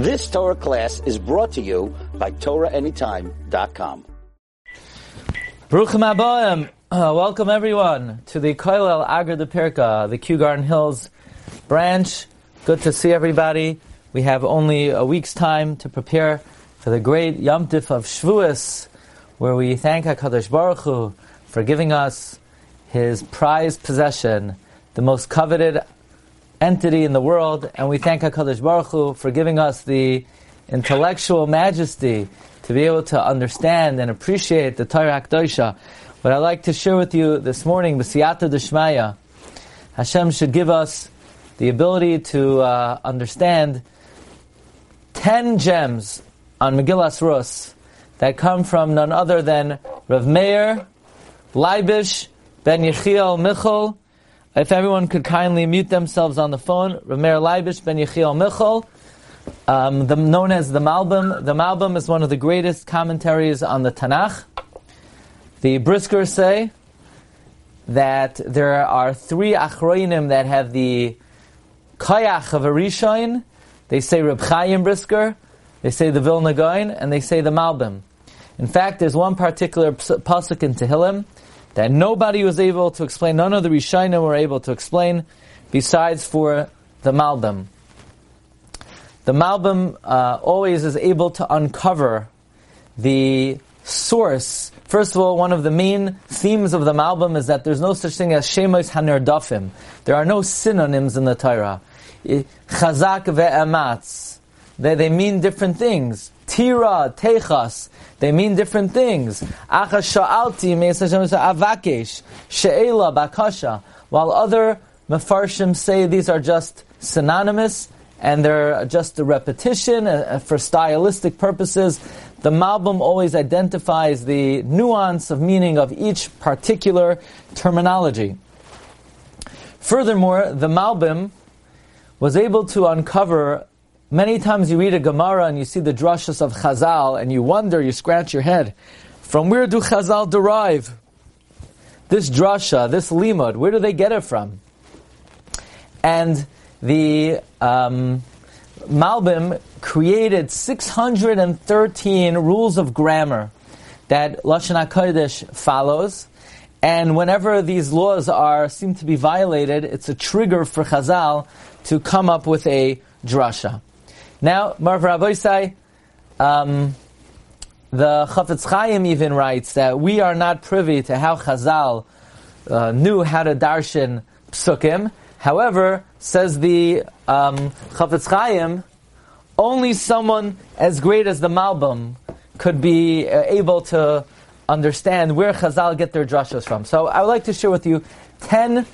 This Torah class is brought to you by TorahAnytime.com. Baruchim Abayim. Uh, welcome everyone to the Koilel Agar de Pirka, the Kew Garden Hills branch. Good to see everybody. We have only a week's time to prepare for the great Yom Tif of Shavuos, where we thank HaKadosh Baruch Hu for giving us his prized possession, the most coveted entity in the world, and we thank HaKadosh Baruch Hu for giving us the intellectual majesty to be able to understand and appreciate the Torah HaKadosha. What I'd like to share with you this morning, B'siyata Deshmaya, Hashem should give us the ability to uh, understand ten gems on Megillas Rus that come from none other than Rav Meir, Leibish, Ben Yechiel Michal. If everyone could kindly mute themselves on the phone, Rav Leibish, Ben Yechiel Michal, um, the, known as the Malbim. The Malbim is one of the greatest commentaries on the Tanakh. The Briskers say that there are three Achroinim that have the Kayach of a Rishon. They say Reb Chaim Brisker, they say the Vilna Gaon, and they say the Malbim. In fact, there's one particular pasuk in Tehillim that nobody was able to explain, none of the Rishonim were able to explain, besides for the Malbim. The Malbim uh, always is able to uncover the source. First of all, one of the main themes of the Malbim is that there's no such thing as Shemos Hanerdafim. There are no synonyms in the Torah. Chazak ve'ematz. They, they mean different things. Tira, techas, they mean different things. Acha sha'alti, avakesh, she'ela, bakasha. While other mafarshim say these are just synonymous, and they're just a repetition uh, for stylistic purposes. The Malbim always identifies the nuance of meaning of each particular terminology. Furthermore, the Malbim was able to uncover many times you read a Gemara and you see the drashas of Chazal and you wonder, you scratch your head, from where do Chazal derive this drasha, this limud? Where do they get it from? And the um, Malbim created 613 rules of grammar that Lashon HaKodesh follows. And whenever these laws are seem to be violated, it's a trigger for Chazal to come up with a drasha. Now, Marv Rabbeisai, um, the Chafetz Chaim even writes that we are not privy to how Chazal uh, knew how to darshan psukim. However, says the um, Chafetz Chaim, only someone as great as the Malbim could be uh, able to understand where Chazal get their drashas from. So I would like to share with you ten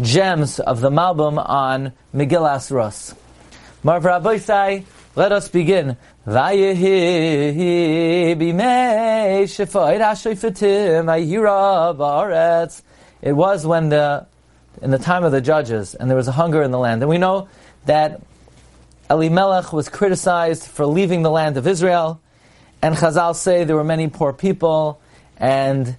gems of the Malbim on Megillas Rus. Marv Rabbeisai, let us begin. It was when the in the time of the judges, and there was a hunger in the land. And we know that Elimelech was criticized for leaving the land of Israel, and Chazal say there were many poor people, and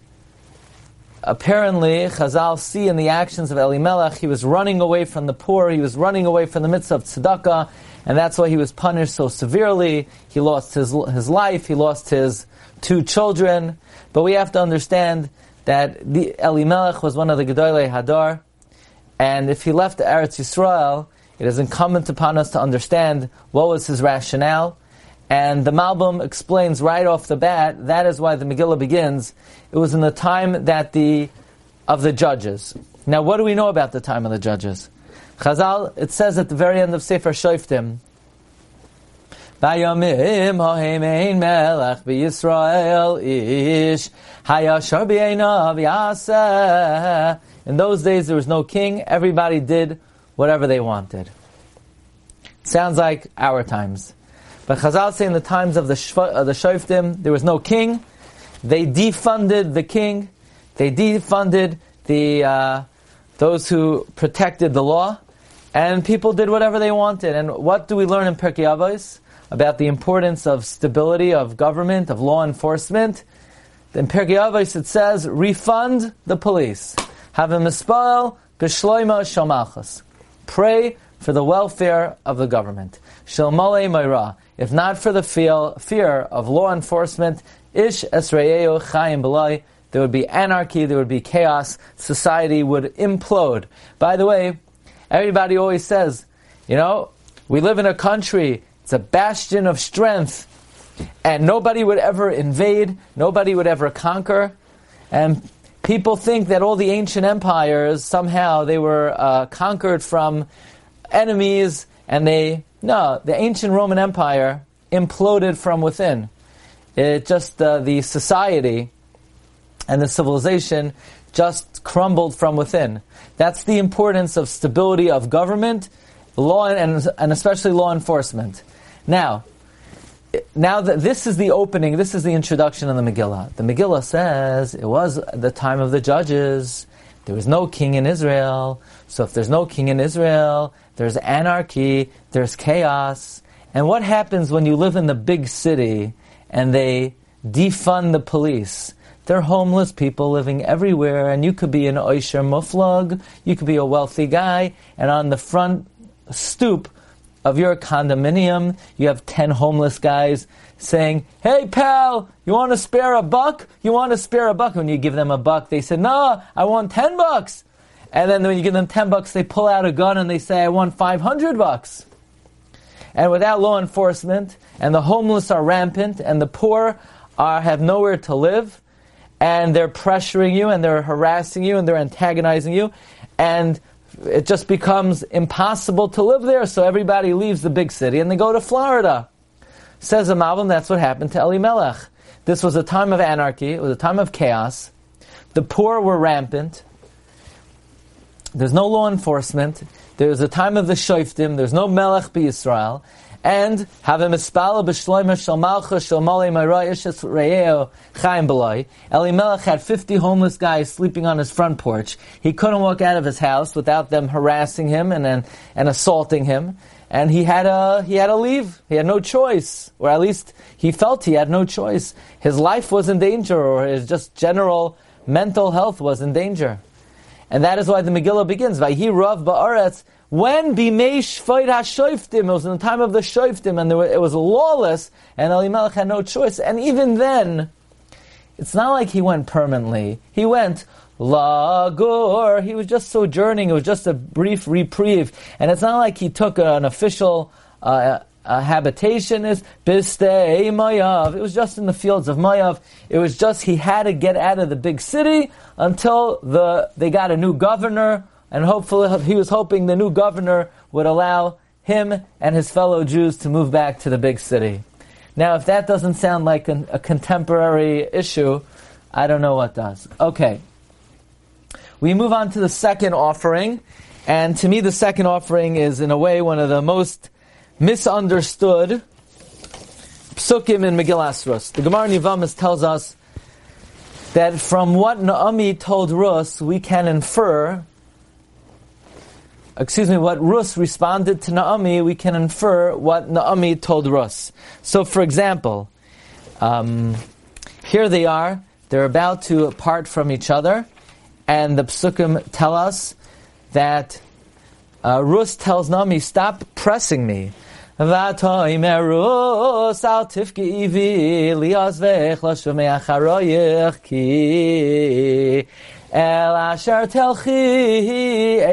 apparently Chazal see in the actions of Elimelech, he was running away from the poor, he was running away from the midst of tzedakah, and that's why he was punished so severely. He lost his, his life, he lost his two children, but we have to understand that the Elimelech was one of the Gedolei Hadar, and if he left Eretz Yisrael, it is incumbent upon us to understand what was his rationale. And the Malbim explains right off the bat, that is why the Megillah begins. It was in the time that the, of the judges. Now what do we know about the time of the judges? Chazal, it says at the very end of Sefer Shoftim, Vayomim ha'hemein melech b'Yisrael ish hayashar b'einav yaseh in those days, there was no king. Everybody did whatever they wanted. Sounds like our times. But Chazal say in the times of the, Shf- uh, the Shoftim, there was no king. They defunded the king. They defunded the uh, those who protected the law, and people did whatever they wanted. And what do we learn in Pirkei Avos about the importance of stability of government, of law enforcement? In Pirkei Avos it says, refund the police. Have a mispal b'shloima shalmachas. Pray for the welfare of the government. Shalmale Mayra. If not for the fear, of law enforcement, Ish Esrayeo Chaim Belay, there would be anarchy, there would be chaos, society would implode. By the way, everybody always says, you know, we live in a country, it's a bastion of strength, and nobody would ever invade, nobody would ever conquer, and people think that all the ancient empires somehow they were uh, conquered from enemies, and they no, the ancient Roman Empire imploded from within. It just uh, the society and the civilization just crumbled from within. That's the importance of stability of government, law, and, and especially law enforcement. Now, now that this is the opening, this is the introduction of the Megillah. The Megillah says it was the time of the judges. There was no king in Israel. So if there's no king in Israel, there's anarchy, there's chaos. And what happens when you live in the big city and they defund the police? They're homeless people living everywhere, and you could be an Oisher Muflug, you could be a wealthy guy, and on the front stoop of your condominium, you have 10 homeless guys saying, Hey pal, you want to spare a buck? You want to spare a buck? When you give them a buck, they say, No, I want 10 bucks. And then when you give them 10 bucks, they pull out a gun and they say, I want 500 bucks. And without law enforcement, and the homeless are rampant, and the poor are, have nowhere to live, and they're pressuring you, and they're harassing you, and they're antagonizing you, and it just becomes impossible to live there, so everybody leaves the big city and they go to Florida. Says the that's what happened to Elimelech. This was a time of anarchy, it was a time of chaos. The poor were rampant. There's no law enforcement. There's a time of the Shoiftim. There's no Melech be Israel. And have a mispala b'shloimer shel malcha shel malei mayra ishes re'eo chaim b'loi. Elimelech had 50 homeless guys sleeping on his front porch. He couldn't walk out of his house without them harassing him and, and, and assaulting him. And he had a, he had to leave. He had no choice. Or at least he felt he had no choice. His life was in danger or his just general mental health was in danger. And that is why the Megillah begins, Vayhi Rav Ba'aretz, when Bimei Shvayt HaShoiftim, it was in the time of the Shoiftim, and were, it was lawless, and Elimelech had no choice. And even then, it's not like he went permanently. He went Lagur. He was just sojourning. It was just a brief reprieve. And it's not like he took an official uh, uh, habitation is Bistei Mayav. It was just in the fields of Mayav. It was just he had to get out of the big city until the they got a new governor, and hopefully he was hoping the new governor would allow him and his fellow Jews to move back to the big city. Now, if that doesn't sound like an, a contemporary issue, I don't know what does. Okay. We move on to the second offering, and to me, the second offering is, in a way, one of the most misunderstood psukim in Megillas Rus. The Gemara Nivamis tells us that from what Naomi told Rus, we can infer, excuse me, what Rus responded to Naomi, we can infer what Naomi told Rus. So, for example, um, here they are, they're about to part from each other, and the psukim tell us that uh, Rus tells Naomi, stop pressing me. V'atoimerus al tifki ivi liazvech lashumei acharoyech ki el asher telchi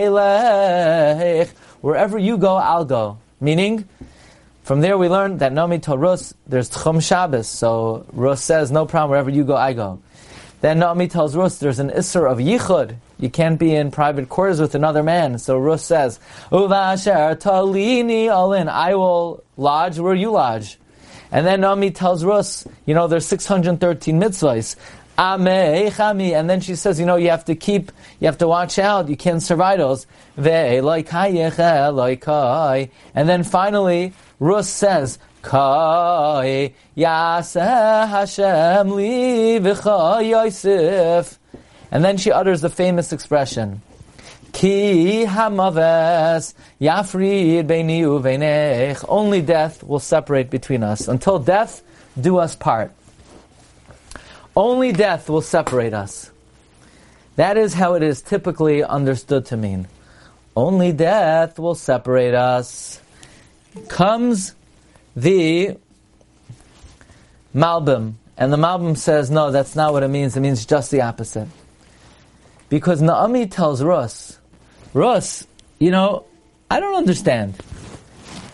Wherever you go, I'll go. Meaning, from there we learn that Nomi told Rus, there's Tchum Shabbos, so Rus says, no problem, wherever you go, I go. Then Naomi tells Rus, there's an Isser of Yichud, you can't be in private quarters with another man. So Rus says, Uvasher talini alin. I will lodge where you lodge. And then Naomi tells Rus, you know, there's 613 mitzvahs. Ame And then she says, you know, you have to keep, you have to watch out, you can't serve idols. And then finally, Rus says, Kai Yaseh Hashem li Yosef. And then she utters the famous expression, Ki hamaves yafrid beini uveinech. Only death will separate between us. Until death do us part. Only death will separate us. That is how it is typically understood to mean. Only death will separate us. comes the Malbim, and the Malbim says, no, that's not what it means. It means just the opposite. Because Naomi tells Rus, Rus, you know, I don't understand.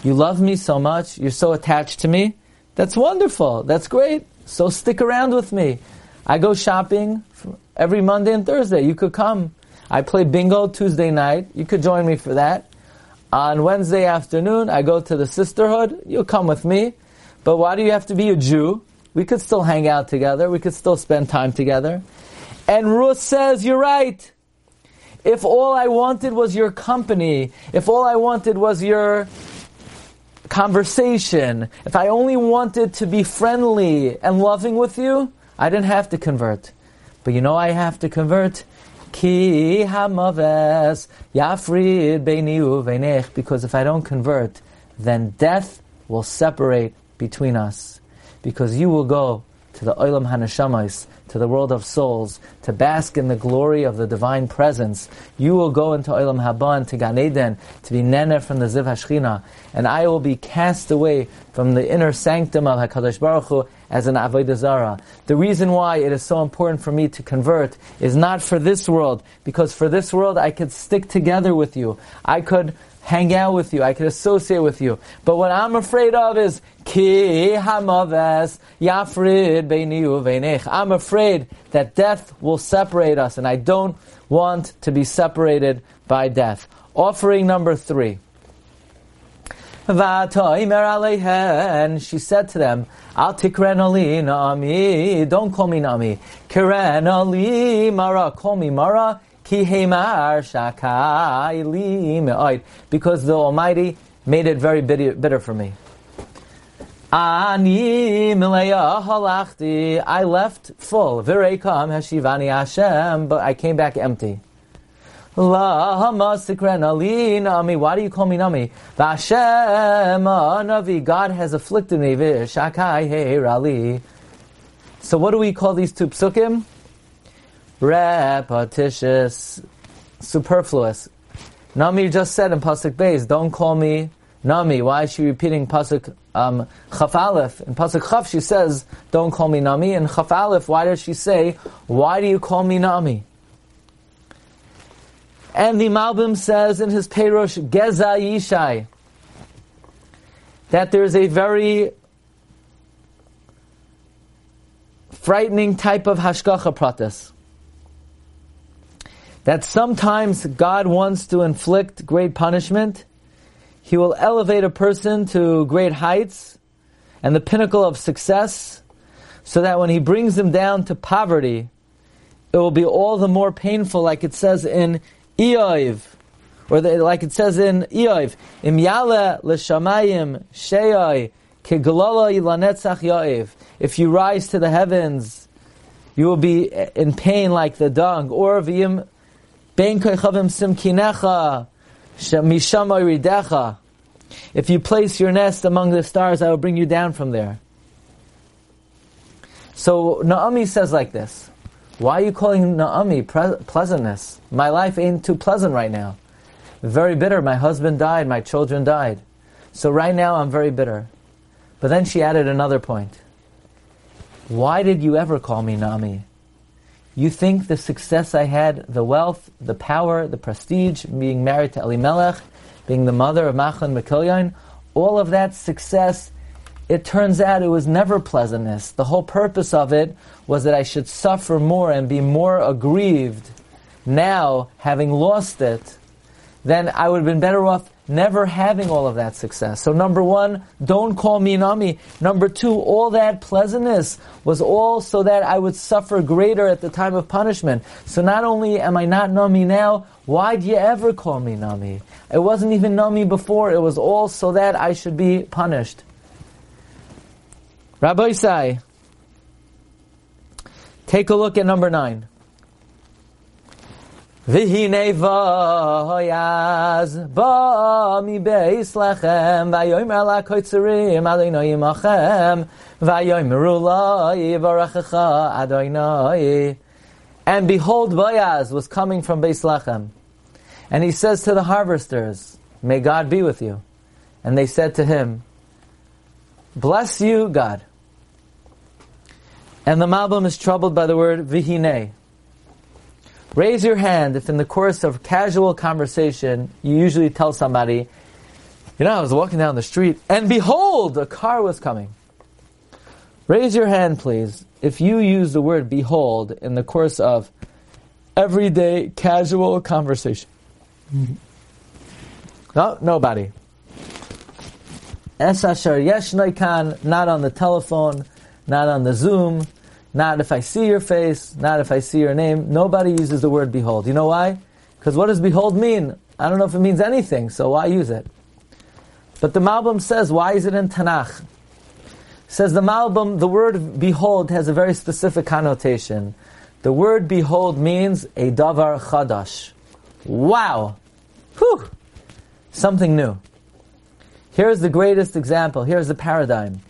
You love me so much, you're so attached to me. That's wonderful. That's great. So stick around with me. I go shopping every Monday and Thursday. You could come. I play bingo Tuesday night. You could join me for that. On Wednesday afternoon, I go to the sisterhood. You'll come with me. But why do you have to be a Jew? We could still hang out together. We could still spend time together. And Ruth says, You're right. If all I wanted was your company, if all I wanted was your conversation, if I only wanted to be friendly and loving with you, I didn't have to convert. But you know I have to convert? Ki hamaves yafrid beini. Because if I don't convert, then death will separate between us. Because you will go to the Olam Hanashamais, to the world of souls, to bask in the glory of the divine presence. You will go into Olam Haban, to Gan Eden, to be Nene from the Ziv Hashchina, and I will be cast away from the inner sanctum of HaKadosh Baruch Hu as an Avodah Zarah. The reason why it is so important for me to convert is not for this world, because for this world I could stick together with you. I could hang out with you. I could associate with you. But what I'm afraid of is ki hamaves yafrid beini I'm afraid that death will separate us, and I don't want to be separated by death. Offering number three. And she said to them, Al tikren nami, don't call me nami. Kiren mara, call me mara. Because the Almighty made it very bitter, bitter for me. I left full. Virekam hashivani Hashem, but I came back empty. Why do you call me Nami? Oh, Navi, God has afflicted me. So what do we call these two psukim? Repetitious, superfluous. Nami just said in pasuk Beis, "Don't call me Nami." Why is she repeating pasuk um, Chaf Aleph? In pasuk Chaf, she says, "Don't call me Nami." And Chaf Aleph, why does she say, "Why do you call me Nami?" And the Malbim says in his Perush Geza Yishai that there is a very frightening type of hashgacha pratis that sometimes God wants to inflict great punishment. He will elevate a person to great heights and the pinnacle of success so that when he brings them down to poverty, it will be all the more painful, like it says in Eiv, or the, like it says in Eiv, Im yale l'shamayim sheyai keglala ilanetzach ya'iv. If you rise to the heavens, you will be in pain like the dung. Or v'im if you place your nest among the stars, I will bring you down from there. So Naomi says like this. Why are you calling Naomi pleasantness? My life ain't too pleasant right now. Very bitter. My husband died. My children died. So right now I'm very bitter. But then she added another point. Why did you ever call me Naomi? You think the success I had, the wealth, the power, the prestige, being married to Elimelech, being the mother of Machlon Mekilyon, all of that success, it turns out it was never pleasantness. The whole purpose of it was that I should suffer more and be more aggrieved. Now, having lost it, then I would have been better off never having all of that success. So number one, don't call me Nami. Number two, all that pleasantness was all so that I would suffer greater at the time of punishment. So not only am I not Nami now, why do you ever call me Nami? It wasn't even Nami before, it was all so that I should be punished. Rabbi Isai, take a look at number nine. Ba mi beis lechem. V'yoymer la koitzerim aleinu yimachem v'yoymeru la yivarachecha adoinai and behold Boaz was coming from Beis Lechem. And he says to the harvesters may God be with you. And they said to him, Bless you, God. And the Malbim is troubled by the word vihine. Raise your hand if in the course of casual conversation you usually tell somebody, you know, I was walking down the street and behold, a car was coming. Raise your hand, please, if you use the word behold in the course of everyday casual conversation. Mm-hmm. No, nobody. Es asher yesh not on the telephone, not on the Zoom, not if I see your face, not if I see your name. Nobody uses the word behold. You know why? Because what does behold mean? I don't know if it means anything, so why use it? But the Malbim says, why is it in Tanakh? Says the Malbim, the word behold has a very specific connotation. The word behold means a davar chadash. Wow! Whew! Something new. Here's the greatest example. Here's the paradigm.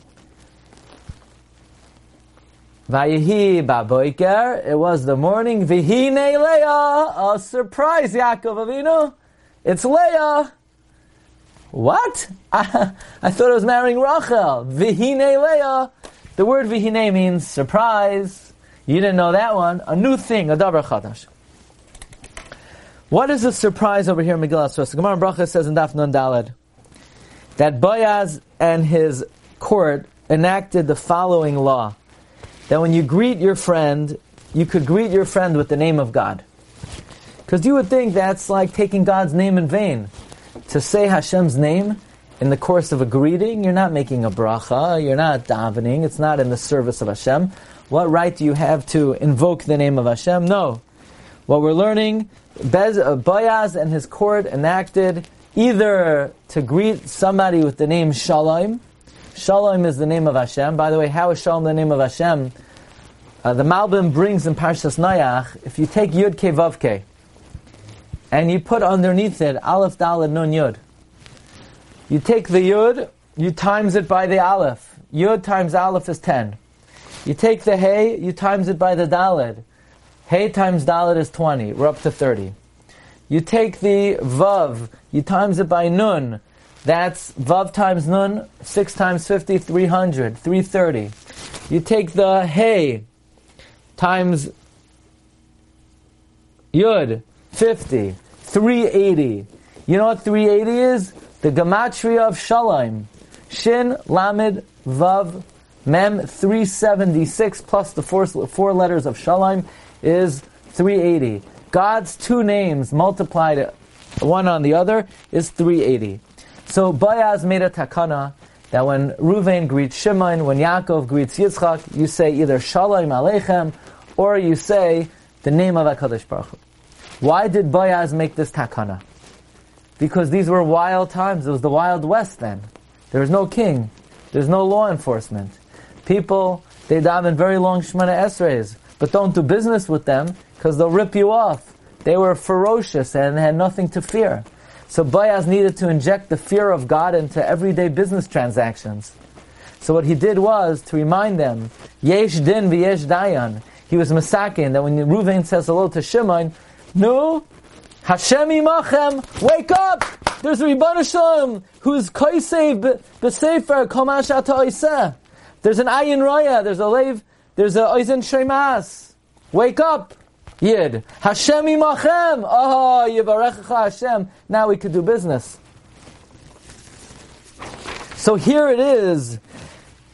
Vayihi baboiker. It was the morning. Vihine Leah. A surprise, Yaakov Avinu. It's Leah. What? I, I thought I was marrying Rachel. Vihine Leah. The word vihine means surprise. You didn't know that one. A new thing, a davar chadash. What is the surprise over here in Megillas Rus? The Gemara Bracha says in Daf Nun Daled that Boaz and his court enacted the following law that when you greet your friend, you could greet your friend with the name of God. Because you would think that's like taking God's name in vain. To say Hashem's name in the course of a greeting, you're not making a bracha, you're not davening, it's not in the service of Hashem. What right do you have to invoke the name of Hashem? No. What we're learning, Bez, uh, Boaz and his court enacted either to greet somebody with the name Shalom, Shalom is the name of Hashem. By the way, how is Shalom the name of Hashem? Uh, the Malbim brings in Parshas Nayach, if you take Yud Ke Vav Ke, and you put underneath it Aleph Daled Nun Yud, you take the Yud, you times it by the Aleph. Yud times Aleph is 10. You take the Hey, you times it by the Daled. Hey times Daled is 20. We're up to 30. You take the Vav, you times it by Nun. That's Vav times Nun, 6 times 50, 300, 330. You take the Hey times Yud, 50, 380. You know what 380 is? The Gematria of Shalom. Shin, Lamed, Vav, Mem, 376 plus the four, four letters of Shalom is 380. God's two names multiplied one on the other is 380. So Boaz made a takana that when Ruvain greets Shimon, when Yaakov greets Yitzchak, you say either Shalom Aleichem or you say the name of HaKadosh Baruch Hu. Why did Boaz make this takana? Because these were wild times. It was the Wild West then. There was no king. There's no law enforcement. People, they daven very long Shemana Esreis, but don't do business with them because they'll rip you off. They were ferocious and had nothing to fear. So Boaz needed to inject the fear of God into everyday business transactions. So what he did was to remind them, Yesh din v'yesh dayan. He was masakin that when Ruvain says hello to Shimon, no, Hashem imachem, wake up! There's a Ribbon Shalom who's koisev b'sefer komash ata There's an ayin raya, there's a lev, there's a oizen shemas. Wake up! Yid. Hashem imachem. Oh, Yivarechecha Hashem. Now we could do business. So here it is.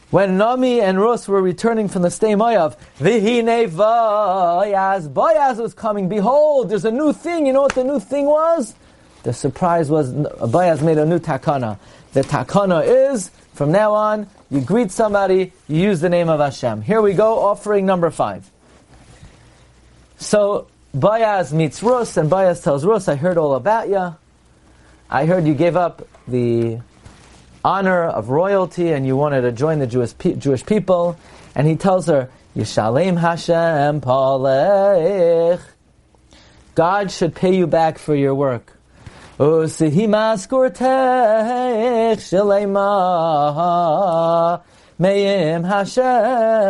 When Nami and Rus were returning from the Stemayav, Vihine Boyaz, Boyaz was coming. Behold, there's a new thing. You know what the new thing was? The surprise was Boyaz made a new takana. The takana is, from now on, you greet somebody, you use the name of Hashem. Here we go, offering number five. So Boaz meets Rus, and Boaz tells Rus, I heard all about you. I heard you gave up the honor of royalty and you wanted to join the Jewish, pe- Jewish people. And he tells her, Yishalem Hashem Palech. God should pay you back for your work. Me'im Hashem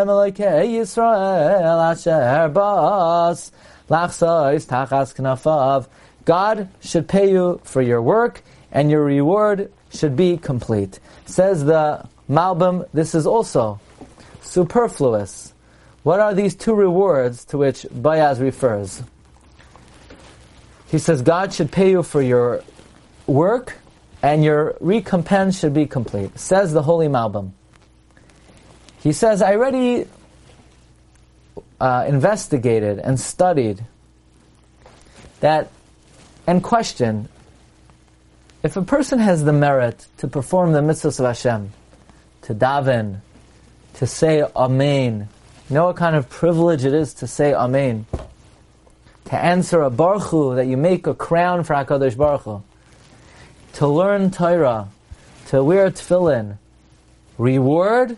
Elokei Yisrael Asher Bas Lachsois Tachas Knafav. God should pay you for your work, and your reward should be complete. Says the Malbim, this is also superfluous. What are these two rewards to which Bayaz refers? He says God should pay you for your work and your recompense should be complete. Says the Holy Malbim. He says, I already uh, investigated and studied that and questioned if a person has the merit to perform the mitzvahs of Hashem, to daven, to say Amen, you know what kind of privilege it is to say Amen, to answer a Baruch that you make a crown for HaKadosh Baruch Hu, to learn Torah, to wear tefillin, reward,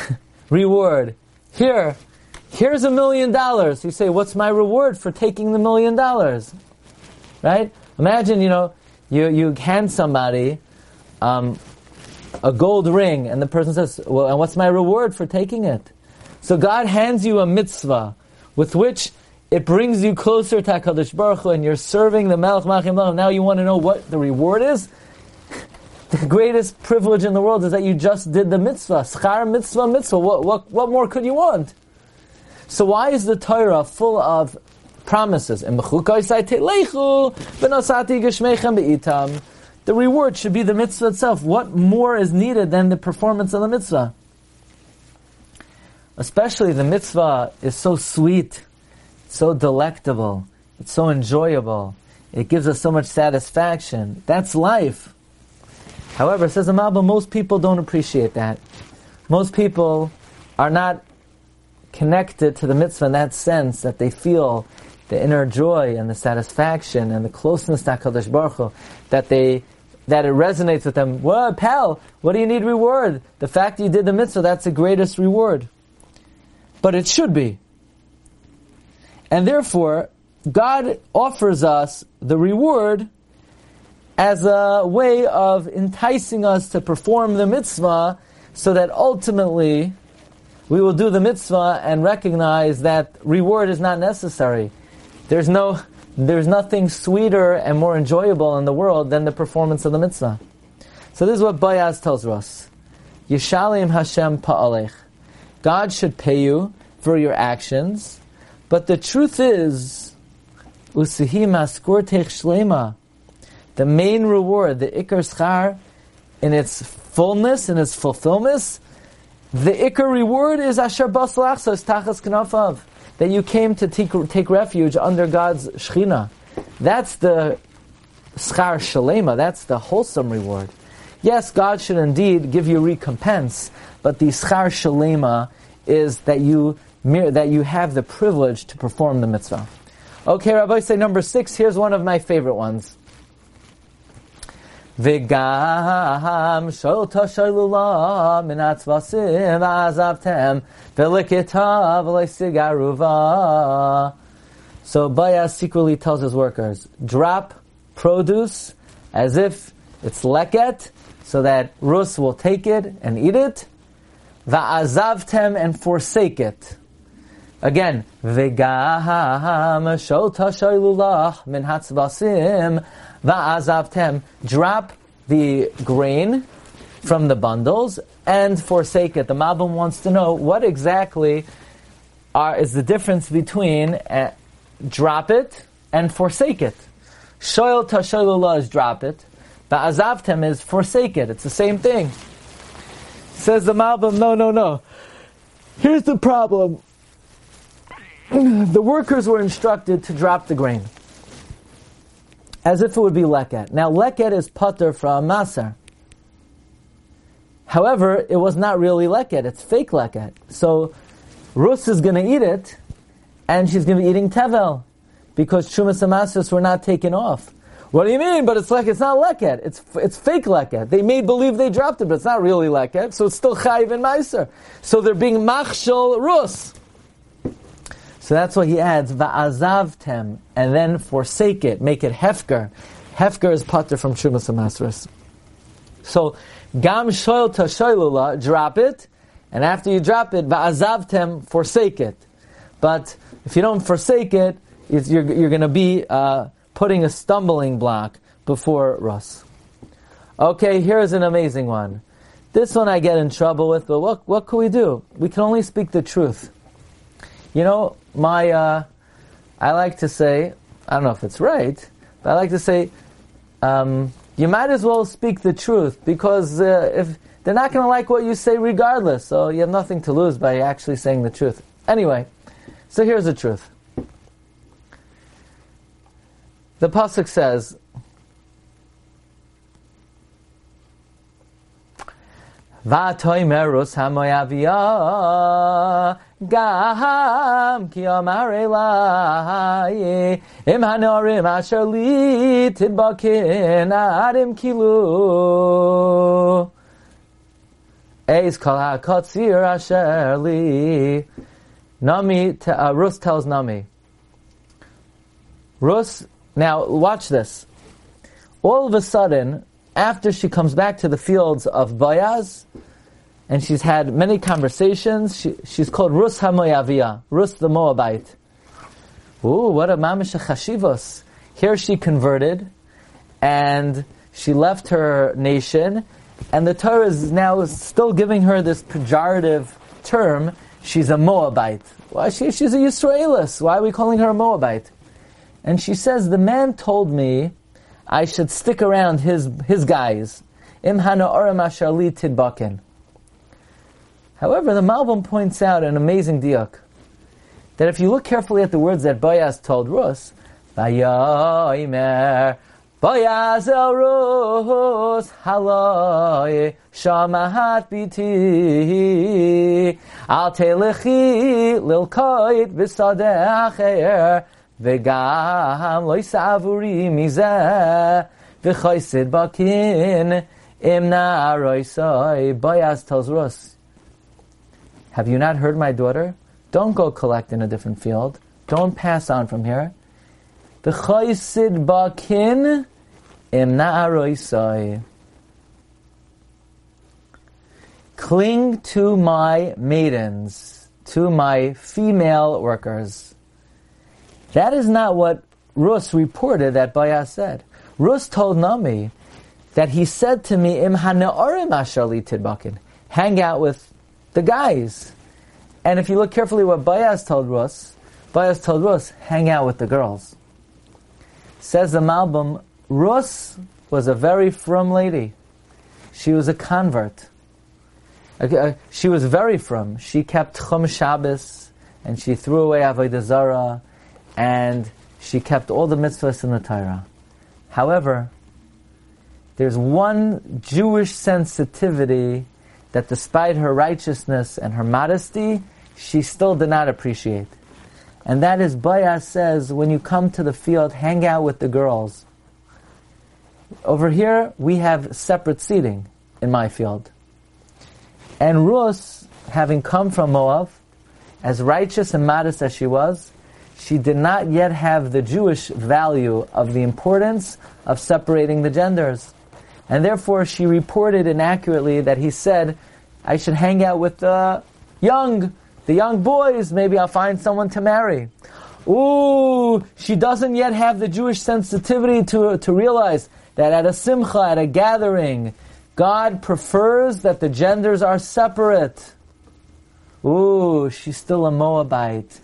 reward. Here, here's a million dollars. You say, what's my reward for taking the million dollars? Right? Imagine, you know, you, you hand somebody um, a gold ring, and the person says, Well, and what's my reward for taking it? So God hands you a mitzvah with which it brings you closer to HaKadosh Baruch Hu, and you're serving the Melech Machim Now you want to know what the reward is? The greatest privilege in the world is that you just did the mitzvah. Schar mitzvah mitzvah. What, what, what more could you want? So why is the Torah full of promises. The reward should be the mitzvah itself. What more is needed than the performance of the mitzvah? Especially the mitzvah is so sweet, so delectable, it's so enjoyable. It gives us so much satisfaction. That's life. However, says the Malbim, most people don't appreciate that. Most people are not connected to the mitzvah in that sense that they feel the inner joy and the satisfaction and the closeness to HaKadosh Baruch Hu, that they that it resonates with them. Well, pal, what do you need reward? The fact that you did the mitzvah, that's the greatest reward. But it should be. And therefore, God offers us the reward as a way of enticing us to perform the mitzvah so that ultimately we will do the mitzvah and recognize that reward is not necessary. There's no, there's nothing sweeter and more enjoyable in the world than the performance of the mitzvah. So this is what Bayaz tells us. Yishalim Hashem pa'alech. God should pay you for your actions, but the truth is, usihi maskurtech shlema, the main reward, the ikar schar, in its fullness, in its fulfillment, the ikar reward is asher basalach, so tachas knafav that you came to take, take refuge under God's Shechina. That's the schar shalema, that's the wholesome reward. Yes, God should indeed give you recompense, but the schar shalema is that you that you have the privilege to perform the mitzvah. Okay, Rabbi say number six. Here's one of my favorite ones. V'gam shol tashalula minat vasim azavtem v'likitav v'leisigaruva. So Bayaz secretly tells his workers, drop produce as if it's leket, so that Rus will take it and eat it. Va'azavtem and forsake it. Again, v'gam shol tashalula min hatzvasim Va'azavtem, drop the grain from the bundles and forsake it. The Malbim wants to know what exactly are, is the difference between uh, drop it and forsake it. Shoyl tashalula is drop it. Ba'azavtem is forsake it. It's the same thing. Says the Malbim, no, no, no. Here's the problem. The workers were instructed to drop the grain as if it would be leket. Now, leket is putter from maser. However, it was not really leket; it's fake leket. So, Rus is going to eat it, and she's going to be eating tevel because shumas and masers were not taken off. What do you mean? But it's like it's not leket. It's it's fake leket. They made believe they dropped it, but it's not really leket. So it's still chayiv and meiser. So they're being machshel rus. So that's why he adds va'azavtem and then forsake it, make it hefker. Hefker is pater from Shumas Amasras. So gam shoyl ta drop it, and after you drop it, va'azavtem, forsake it. But if you don't forsake it, you're, you're going to be uh, putting a stumbling block before Rus. Okay, here's an amazing one. This one I get in trouble with, but what, what can we do? We can only speak the truth. You know, my, uh, I like to say, I don't know if it's right, but I like to say, um, you might as well speak the truth because uh, if they're not going to like what you say regardless, so you have nothing to lose by actually saying the truth. Anyway, so here's the truth. The pasuk says, "Vatoimerus gam ki amare lai im hanorim asher li tidbakin adim kilu Eis kol ha'kotzir asher li Nami, uh, Rus tells Nami. Rus, now watch this. All of a sudden, after she comes back to the fields of Bayaz, and she's had many conversations, she, she's called Rus HaMoyavia, Rus the Moabite. Ooh, what a mamish chashivos. Here she converted, and she left her nation, and the Torah is now still giving her this pejorative term she's a Moabite. Why she, she's a Yisraelis. Why are we calling her a Moabite? And she says, the man told me I should stick around his, his guys. Im hana asharli tidbakin. However, the Malbim points out an amazing diak. That if you look carefully at the words that Boaz told Rus, Vayomer, Boaz el Rus, haloi, shamahat biti, al telechi, lilkoit, v'sadeh acher, v'gam lo yisavuri mizeh, v'choysid bakin, imna roisoi. Boaz tells Rus, have you not heard my daughter? Don't go collect in a different field. Don't pass on from here. The V'choysid bakin, imna roisoi. Cling to my maidens, to my female workers. That is not what Rus reported that Boaz said. Rus told Nami that he said to me, Im ashali tidbakin, hang out with the guys. And if you look carefully what Boaz told Rus, Boaz told Rus, hang out with the girls. Says the Malbim, Rus was a very frum lady. She was a convert. Uh, she was very frum. She kept Chum Shabbos, and she threw away Avodah Zarah, and she kept all the mitzvahs in the Torah. However, there's one Jewish sensitivity that despite her righteousness and her modesty, she still did not appreciate. And that is, Boaz says, when you come to the field, hang out with the girls. Over here, we have separate seating in my field. And Rus, having come from Moab, as righteous and modest as she was, she did not yet have the Jewish value of the importance of separating the genders. And therefore, she reported inaccurately that he said, I should hang out with the young, the young boys, maybe I'll find someone to marry. Ooh, she doesn't yet have the Jewish sensitivity to, to realize that at a simcha, at a gathering, God prefers that the genders are separate. Ooh, she's still a Moabite.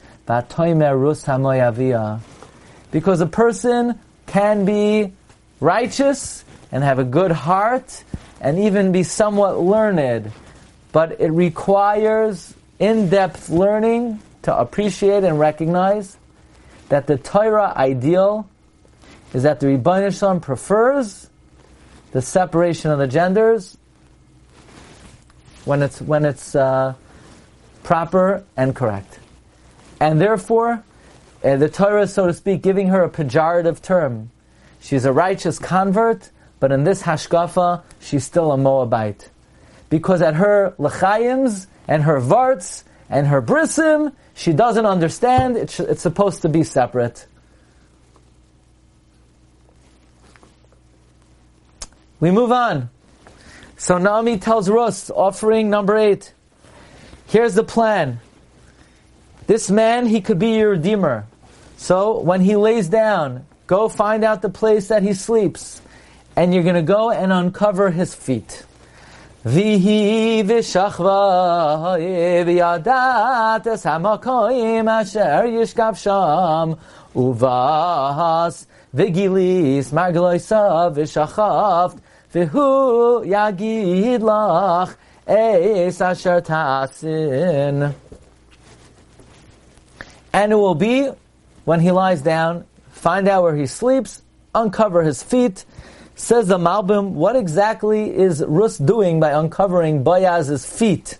Because a person can be righteous and have a good heart and even be somewhat learned, but it requires in-depth learning to appreciate and recognize that the Torah ideal is that the Rebbeinu Shalom prefers the separation of the genders when it's when it's uh, proper and correct. And therefore, uh, the Torah is, so to speak, giving her a pejorative term. She's a righteous convert, but in this hashkafa, she's still a Moabite. Because at her lechayims and her varts and her brisim, she doesn't understand it's, it's supposed to be separate. We move on. So Naomi tells Rus, offering number eight. Here's the plan. This man, he could be your redeemer. So when he lays down, go find out the place that he sleeps and you're going to go and uncover his feet. Vihi v'shachva v'yadat es hamakoim asher yishkav sham uvas v'gilis margloisa v'shachaft v'hu yagid lach eis asher tasin. And it will be when he lies down, find out where he sleeps, uncover his feet, Says the Malbim, what exactly is Rus doing by uncovering Boaz's feet?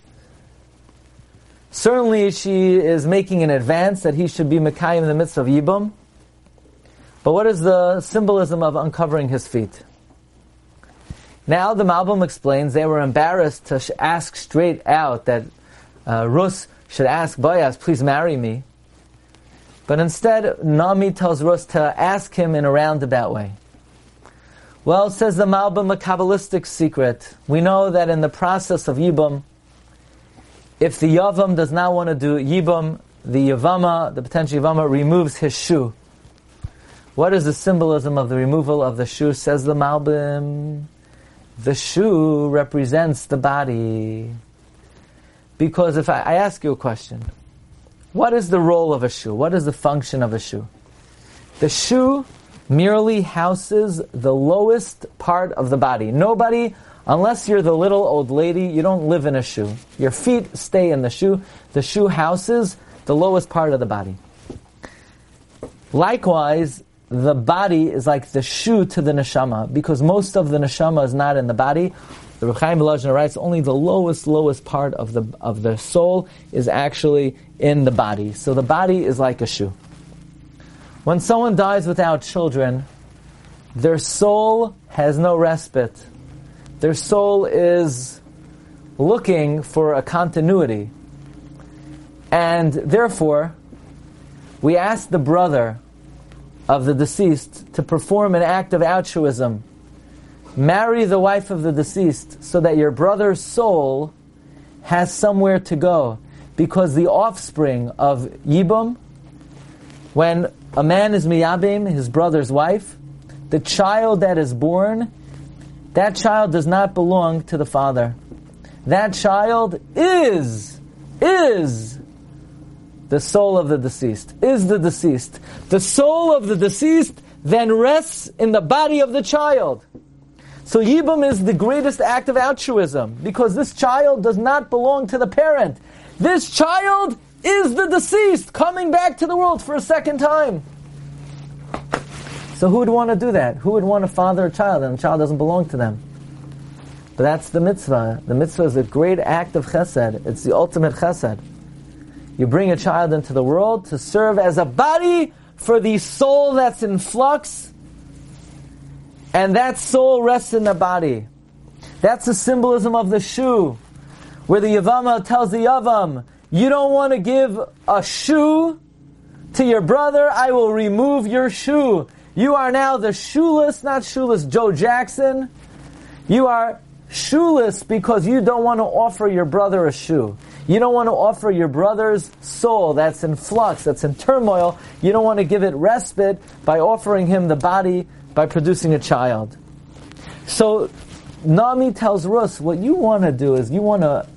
Certainly she is making an advance that he should be Mekayim in the midst of Yibam. But what is the symbolism of uncovering his feet? Now the Malbim explains they were embarrassed to ask straight out that uh, Rus should ask Boaz, please marry me. But instead, Nami tells Rus to ask him in a roundabout way. Well, says the Malbim, a Kabbalistic secret. We know that in the process of Yibam, if the Yavam does not want to do Yibam, the Yavama, the potential Yavama, removes his shoe. What is the symbolism of the removal of the shoe? Says the Malbim. The shoe represents the body. Because if I, I ask you a question, what is the role of a shoe? What is the function of a shoe? The shoe merely houses the lowest part of the body. Nobody, unless you're the little old lady, you don't live in a shoe. Your feet stay in the shoe. The shoe houses the lowest part of the body. Likewise, the body is like the shoe to the neshama, because most of the neshama is not in the body. The Reb Chaim Volozhiner writes only the lowest, lowest part of the of the soul is actually in the body. So the body is like a shoe. When someone dies without children, their soul has no respite. Their soul is looking for a continuity. And therefore, we ask the brother of the deceased to perform an act of altruism. Marry the wife of the deceased so that your brother's soul has somewhere to go. Because the offspring of Yibum, when a man is miyabim, his brother's wife. The child that is born, that child does not belong to the father. That child is, is the soul of the deceased, is the deceased. The soul of the deceased then rests in the body of the child. So Yibam is the greatest act of altruism because this child does not belong to the parent. This child is the deceased coming back to the world for a second time. So who would want to do that? Who would want to father a child and the child doesn't belong to them? But that's the mitzvah. The mitzvah is a great act of chesed. It's the ultimate chesed. You bring a child into the world to serve as a body for the soul that's in flux, and that soul rests in the body. That's the symbolism of the shoe, where the Yavama tells the Yavam, you don't want to give a shoe to your brother, I will remove your shoe. You are now the shoeless, not shoeless Joe Jackson. You are shoeless because you don't want to offer your brother a shoe. You don't want to offer your brother's soul that's in flux, that's in turmoil. You don't want to give it respite by offering him the body by producing a child. So Nami tells Rus, what you want to do is you want to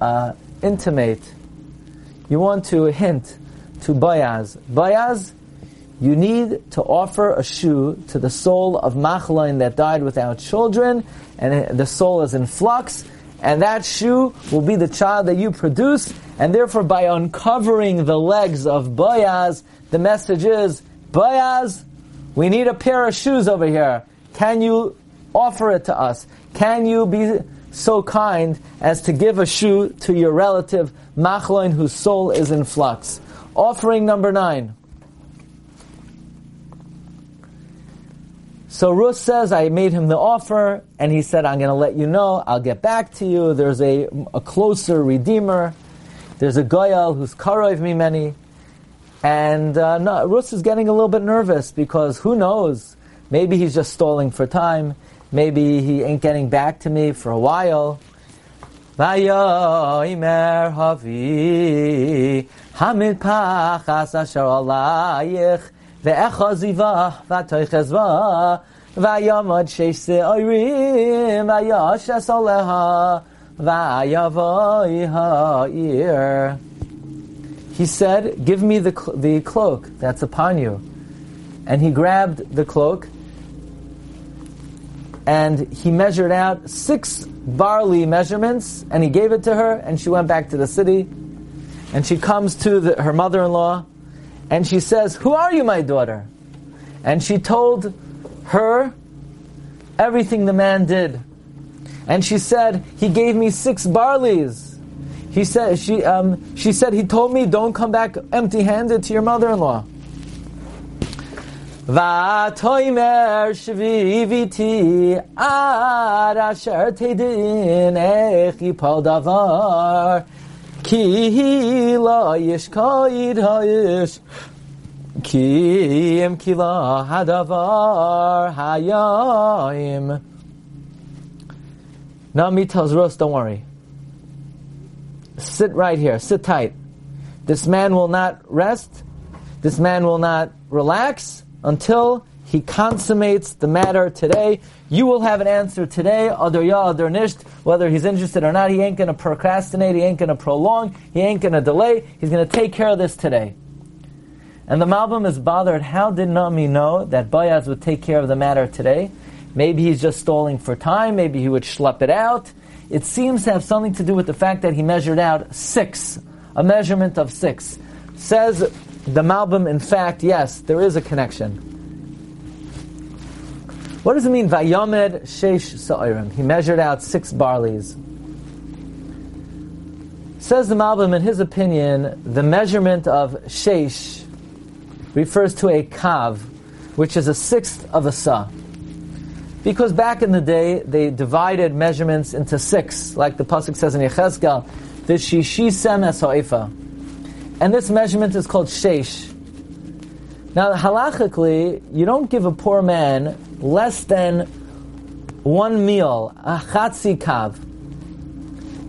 uh, intimate you want to hint to Bayaz. Bayaz, you need to offer a shoe to the soul of Machlain that died without children, and the soul is in flux, and that shoe will be the child that you produce, and therefore by uncovering the legs of Bayaz, the message is, Bayaz, we need a pair of shoes over here. Can you offer it to us? Can you be so kind as to give a shoe to your relative Machloin whose soul is in flux. Offering number nine. So Rus says, I made him the offer, and he said, I'm going to let you know, I'll get back to you. There's a, a closer redeemer. There's a Goyal who's Karov mimeni. And uh, no, Rus is getting a little bit nervous because who knows? Maybe he's just stalling for time. Maybe he ain't getting back to me for a while. Vayomer havi hamid pachas asher alayich ve'echa zivah v'atoiches vayamad sheish se'orim vayashas oleha ha'ir. He said, give me the, the cloak that's upon you. And he grabbed the cloak and he measured out six barley measurements and he gave it to her and she went back to the city and she comes to the, her mother-in-law and she says, who are you, my daughter? And she told her everything the man did. And she said, he gave me six barleys. He said, she, um, she said, he told me don't come back empty-handed to your mother-in-law. Vatoimer Shviviti Arasher Tedin Echipaldavar Ki La Yishkoid Hoyish Ki Em Kila Hadavar Hayoim Nami tells Rus, don't worry. Sit right here, sit tight. This man will not rest, this man will not relax until he consummates the matter today. You will have an answer today, other ya, other nisht, whether he's interested or not. He ain't gonna procrastinate, he ain't gonna prolong, he ain't gonna delay, he's gonna take care of this today. And the Malbim is bothered, how did Nami know that Bayaz would take care of the matter today? Maybe he's just stalling for time, maybe he would schlep it out. It seems to have something to do with the fact that he measured out six, a measurement of six. Says the Malbim, in fact, yes, there is a connection. What does it mean, Vayomed Sheish Sa'irim? He measured out six barleys. Says the Malbim, in his opinion, the measurement of Sheish refers to a kav, which is a sixth of a sa. Because back in the day, they divided measurements into six, like the Pasuk says in Yechezkel, the Shishisem es ha'ifa. And this measurement is called Sheish. Now, halachically, you don't give a poor man less than one meal, a chatzi kav.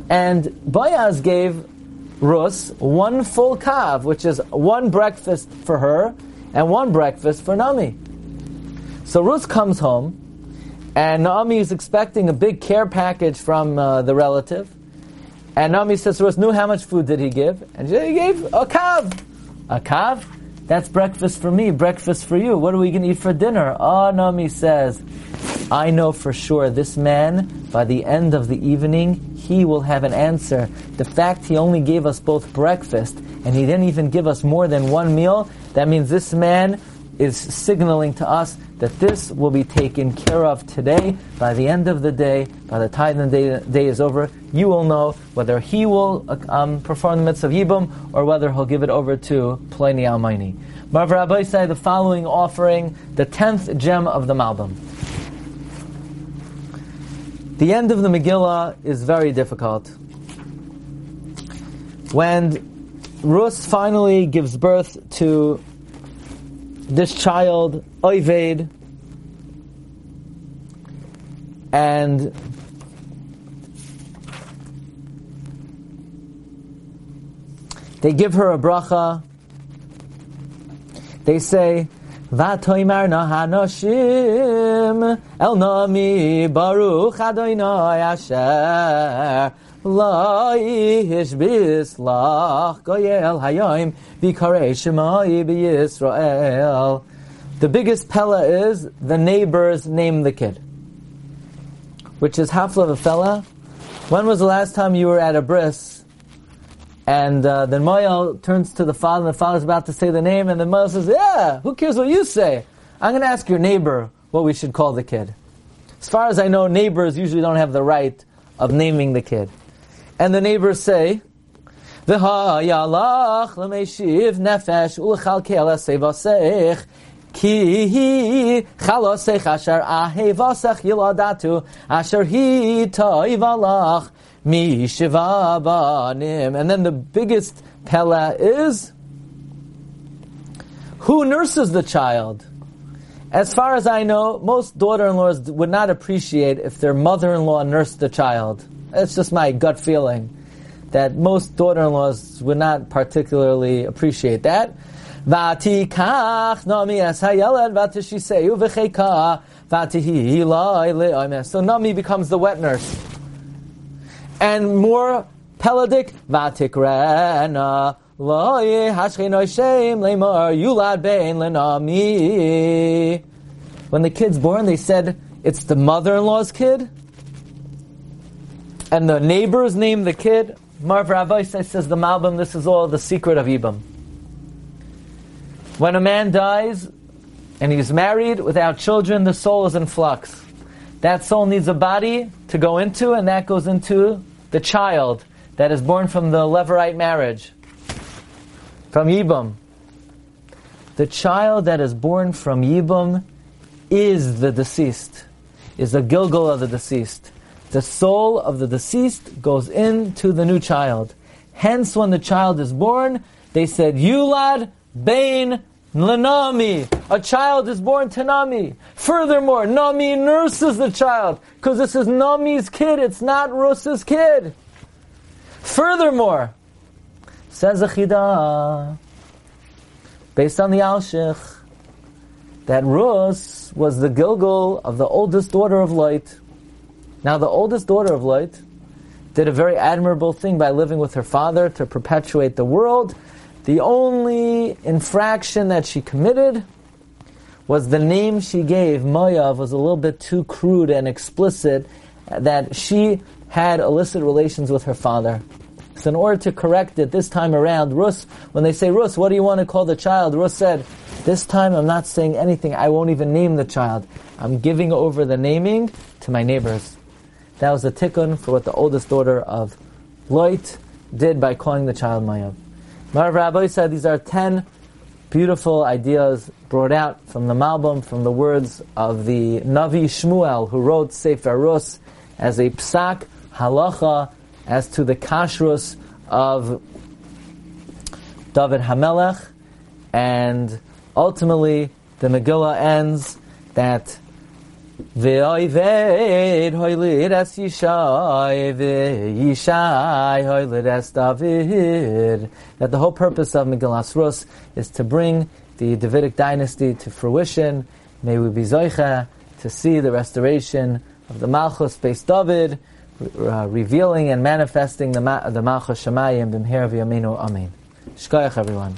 And Boaz gave Rus one full kav, which is one breakfast for her and one breakfast for Nami. So Rus comes home, and Naomi is expecting a big care package from uh, the relative. And Naomi Rus, knew how much food did he give? And said, he gave a kav. A kav? That's breakfast for me, breakfast for you. What are we going to eat for dinner? Oh, Naomi says, I know for sure this man, by the end of the evening, he will have an answer. The fact he only gave us both breakfast and he didn't even give us more than one meal, that means this man is signaling to us that this will be taken care of today. By the end of the day, by the time the day, day is over, you will know whether he will um, perform the mitzvah of Yibum or whether he'll give it over to Ploni Almoni. Marv Rabbi say the following offering, the tenth gem of the Malbim. The end of the Megillah is very difficult. When Rus finally gives birth to this child, Oived, and they give her a bracha. They say, Vatoimar hanoshim el nami baruch Adonai asher lo yish bislach goyel hayom bikarei shemai b'Yisrael. The biggest pella is the neighbors name the kid, which is half of a fella. When was the last time you were at a bris and uh, then Moel turns to the father, and the father's about to say the name, and then Moel says, Yeah, who cares what you say? I'm going to ask your neighbor what we should call the kid. As far as I know, neighbors usually don't have the right of naming the kid. And the neighbors say, nefesh Mi shiva banim. And then the biggest pella is who nurses the child? As far as I know, most daughter-in-laws would not appreciate if their mother-in-law nursed the child. It's just my gut feeling that most daughter-in-laws would not particularly appreciate that. So Nami becomes the wet nurse. And more Peladik, Vatikrana, Yulad Bein Lenami. When the kid's born, they said it's the mother-in-law's kid. And the neighbors named the kid. Marv Rabbi says the Malbim, this is all the secret of Ibam. When a man dies and he's married without children, the soul is in flux. That soul needs a body to go into, and that goes into the child that is born from the Levirate marriage, from Yibam. The child that is born from Yibam is the deceased, is the Gilgul of the deceased. The soul of the deceased goes into the new child. Hence, when the child is born, they said, Yulad Bain Lanami. A child is born to Nami. Furthermore, Nami nurses the child because this is Nami's kid. It's not Rus's kid. Furthermore, says Achida, based on the Alshich, that Rus was the Gilgul of the oldest daughter of Loit. Now, the oldest daughter of Loit did a very admirable thing by living with her father to perpetuate the world the only infraction that she committed was the name she gave, Mayav, was a little bit too crude and explicit uh, that she had illicit relations with her father. So in order to correct it this time around, Rus, when they say, Rus, what do you want to call the child? Rus said, this time I'm not saying anything. I won't even name the child. I'm giving over the naming to my neighbors. That was the tikkun for what the oldest daughter of Loit did by calling the child Mayav. Marav Rabbi said these are ten beautiful ideas brought out from the Malbim, from the words of the Navi Shmuel, who wrote Sefer Rus as a psak halacha as to the kashrus of David Hamelech, and ultimately the Megillah ends that Es Yishai ve'yishai es David. That the whole purpose of Megillas Rus is to bring the Davidic dynasty to fruition. May we be zoicha to see the restoration of the Malchus Beis David, uh, revealing and manifesting the, Ma- the Malchus Shemayim b'mher v'yameinu. Amen. Shkoyach everyone.